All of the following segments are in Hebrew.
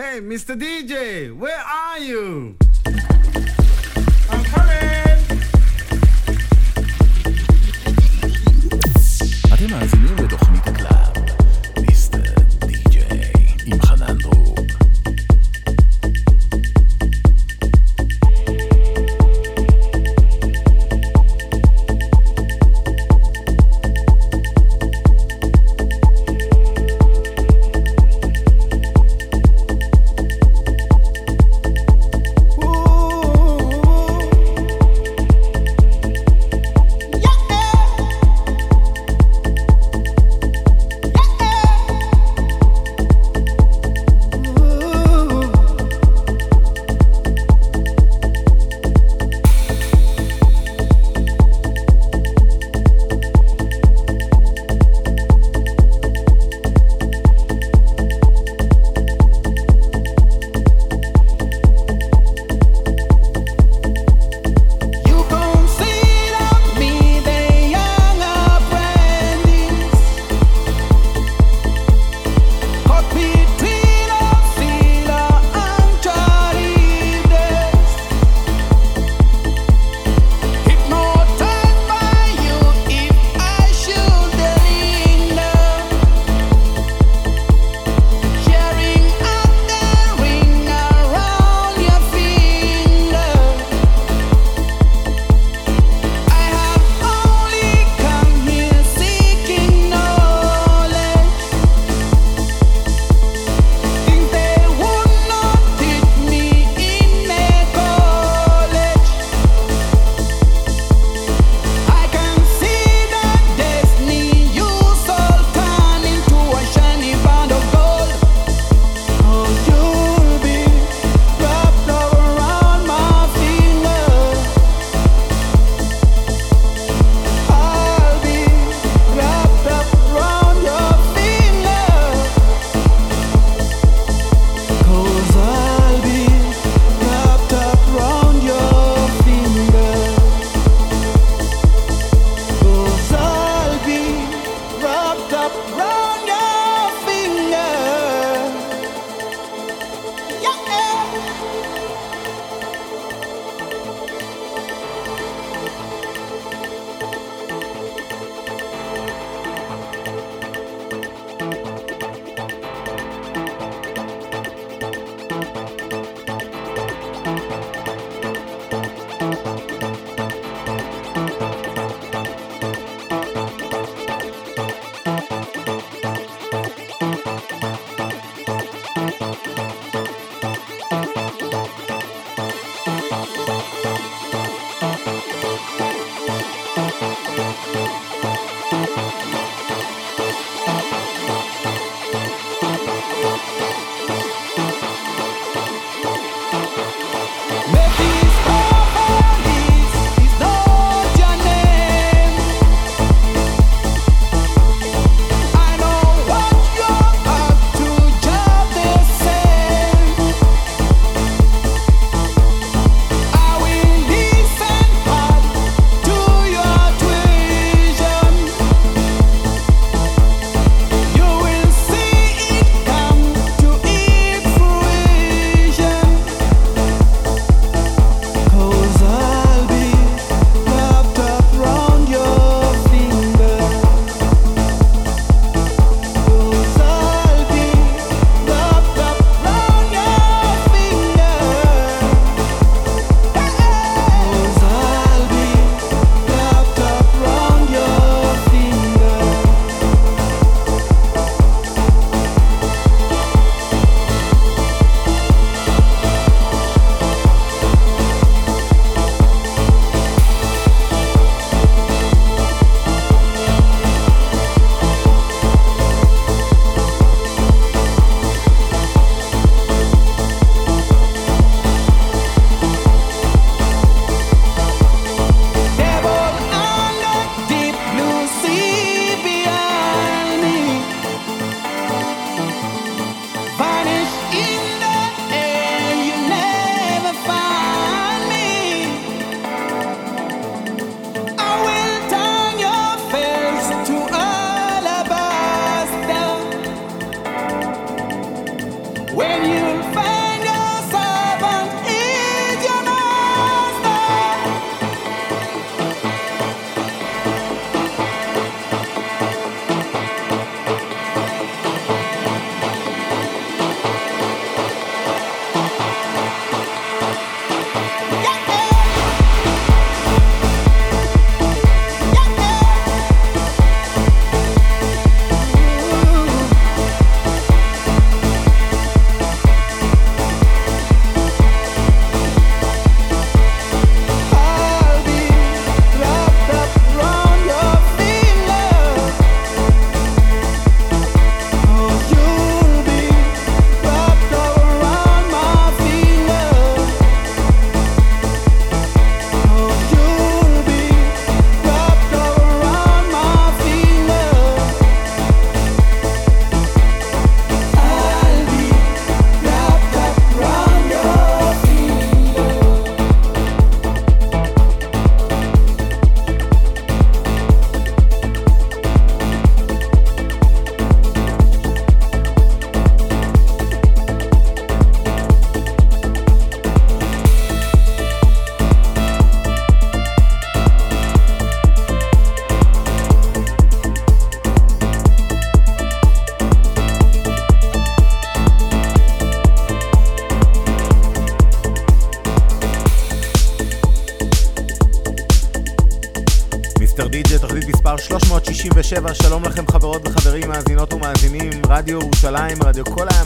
Hey, Mr. DJ, where are you?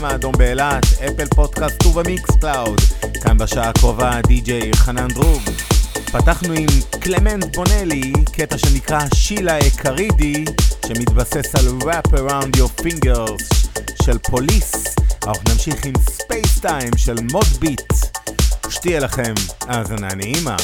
האדום באילת, Apple Podcast וב Mixcloud. כאן בשעה הקרובה די.ג'יי חנן דרוב. פתחנו עם קלמנט בונלי, קטע שנקרא שילה אקרידי, שמתבסס על Wrap Around Your Fingers של פוליס. אנחנו נמשיך עם Space Time של מוד ביט. שתהיה לכם האזנה נעימה.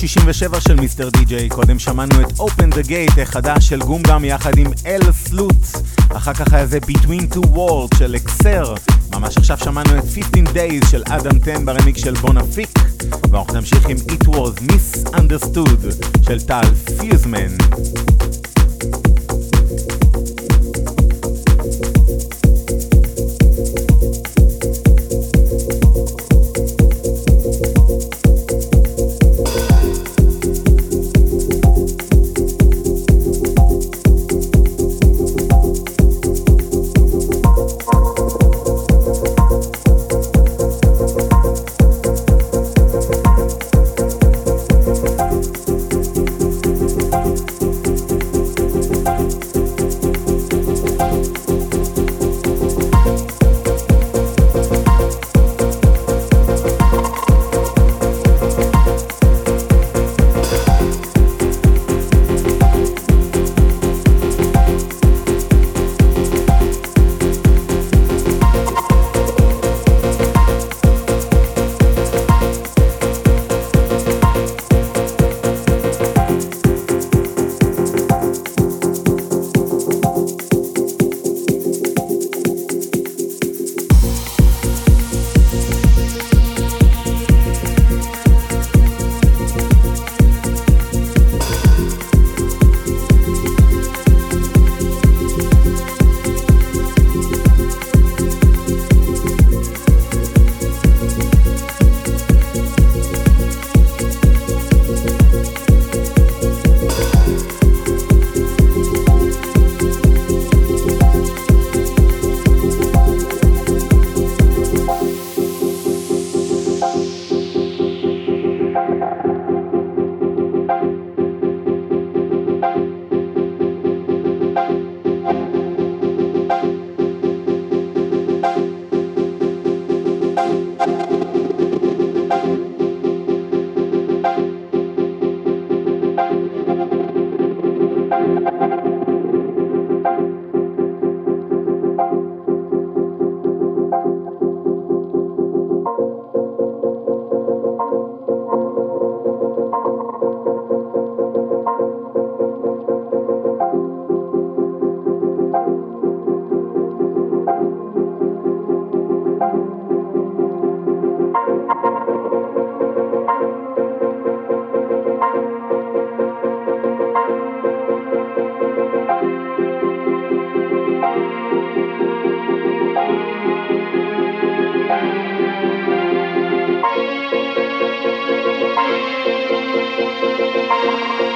367 של מיסטר די-ג'יי, קודם שמענו את Open the Gate החדש של גומגם יחד עם אל סלוט, אחר כך היה זה Between Two Worlds של אקסר, ממש עכשיו שמענו את 15 Days של אדם 10 ברמיק של בונה פיק, ואנחנו נמשיך עם It Was Misunderstood של טל פיוזמן.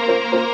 Thank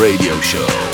Radio Show.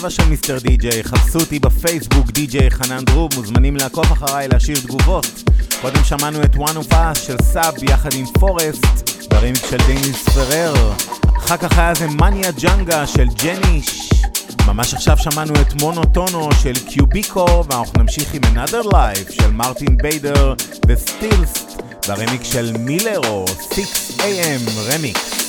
367 של מיסטר די-ג'יי. חפשו אותי בפייסבוק, די-ג'יי חנן דרוב, מוזמנים לעקוב אחריי, להשאיר תגובות. קודם שמענו את one of us של סאב יחד עם פורסט, ברימיק של דייניס פרר. אחר כך היה זה מניה ג'נגה של ג'ניש. ממש עכשיו שמענו את מונוטונו של קיוביקו, ואנחנו נמשיך עם another life של מרטין ביידר וסטילסט, והרמיק של מילר או 6am רמיקס.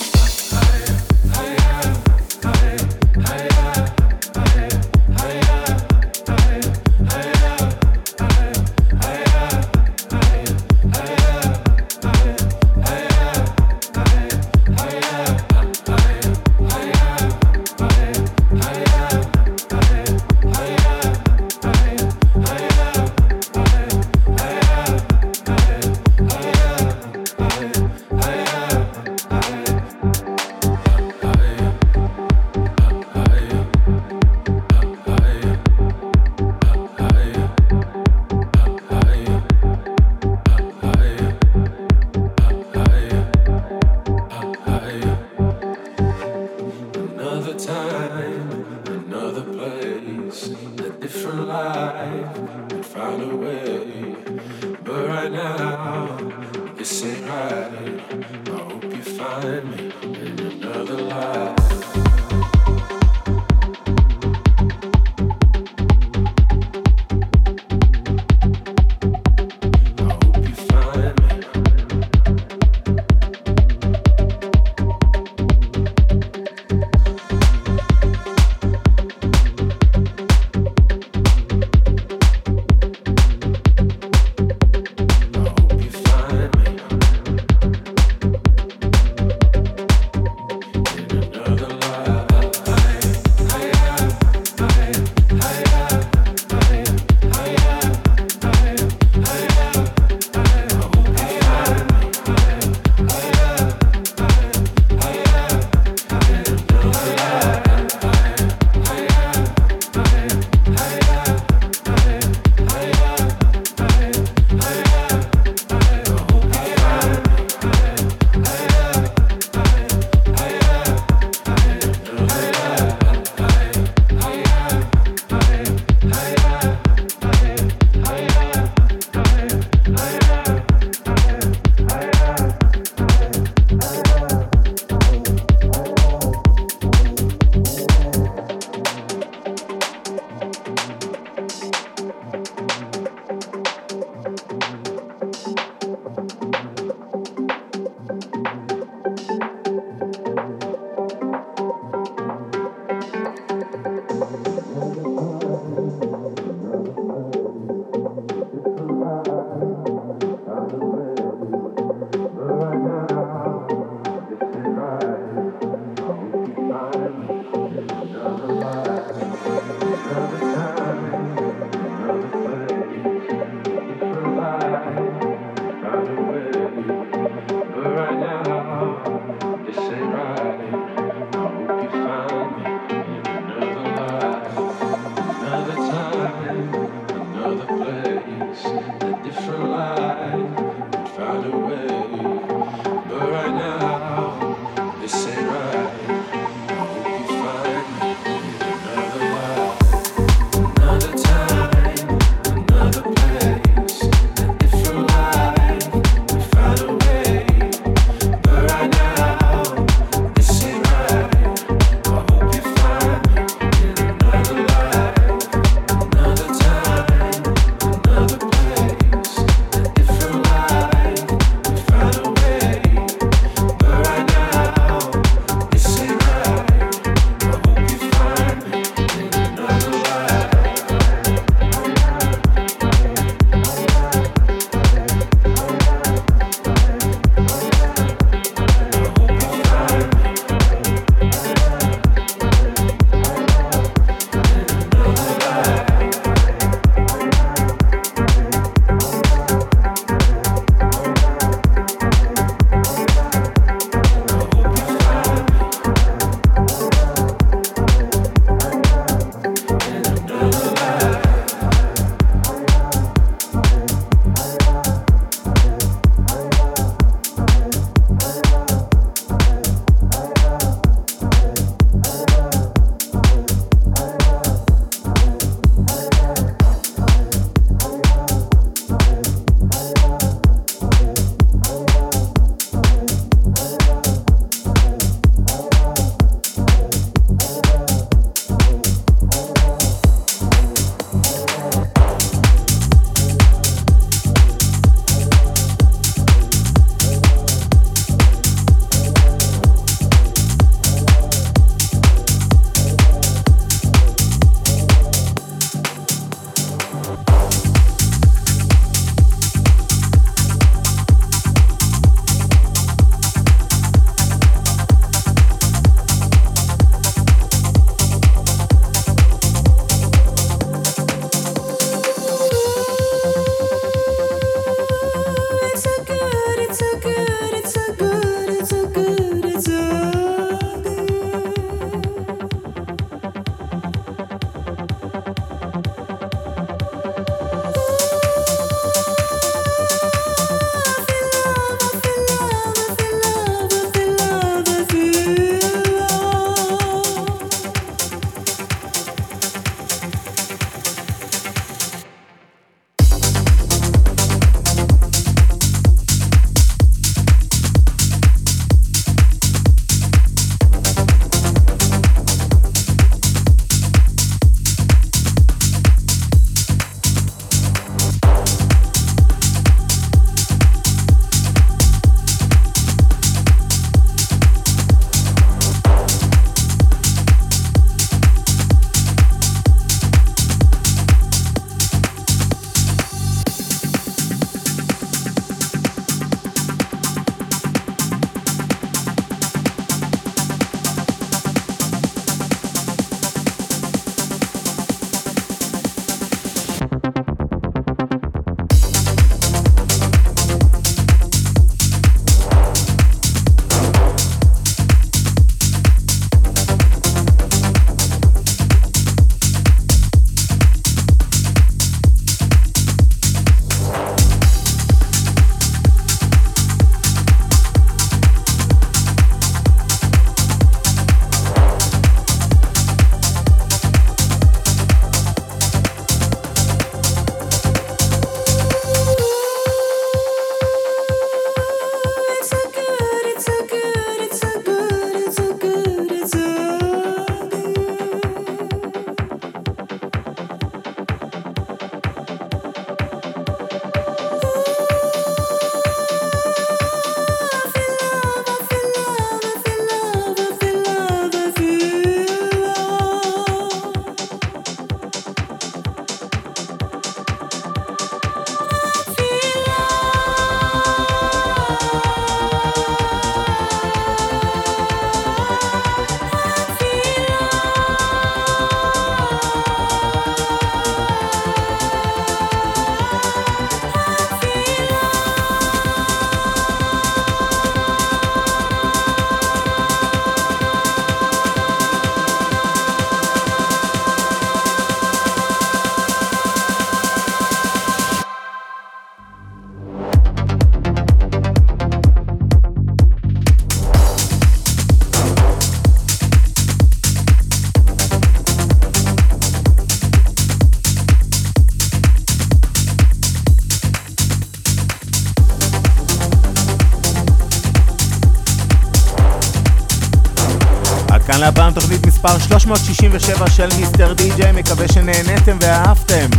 367 של מיסטר די.ג'יי, מקווה שנהניתם ואהבתם.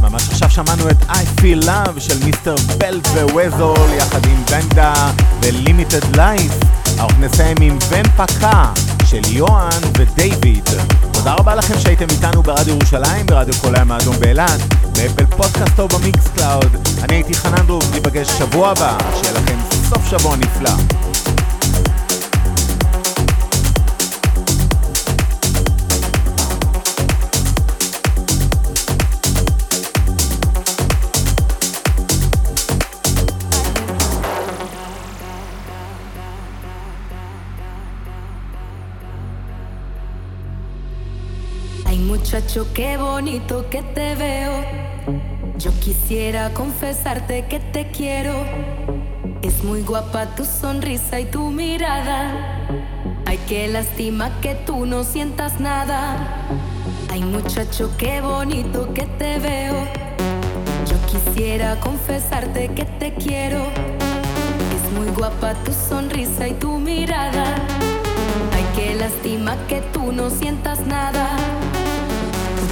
ממש עכשיו שמענו את I Feel Love של מיסטר בלט וווזול יחד עם בנדה ולימיטד לייף. אנחנו נסיים עם ון פקה של יוהאן ודייוויד. תודה רבה לכם שהייתם איתנו ברדיו ירושלים, ברדיו כל הים האדום באילת, ב Apple Podcast או ב Mixcloud. אני הייתי חנן דרוב, ניפגש שבוע הבא, שיהיה לכם סוף שבוע נפלא. Muchacho, qué bonito que te veo. Yo quisiera confesarte que te quiero. Es muy guapa tu sonrisa y tu mirada. Ay, qué lástima que tú no sientas nada. Ay, muchacho, qué bonito que te veo. Yo quisiera confesarte que te quiero. Es muy guapa tu sonrisa y tu mirada. Ay, qué lástima que tú no sientas nada.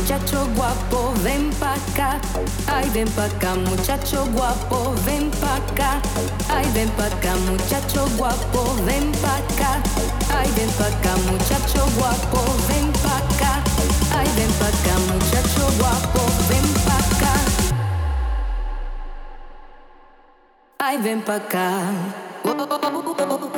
Muchacho guapo, ven pa' acá. Ay, ven pa' acá, muchacho guapo, ven pa' acá. Ay, ven pa' acá, muchacho guapo, ven pa' acá. Ay, ven pa' acá, muchacho guapo, ven pa' acá. Ay, ven pa' acá, muchacho guapo, ven pa' acá. Ay, ven pa' acá. Oh, oh, oh,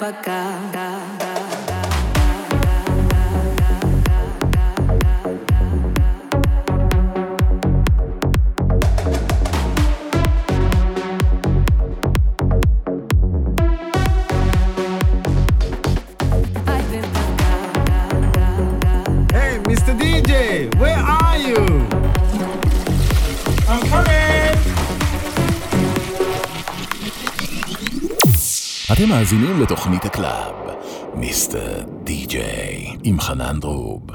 пока. מאזינים לתוכנית הקלאב, מיסטר די-ג'יי עם חנן דרוב.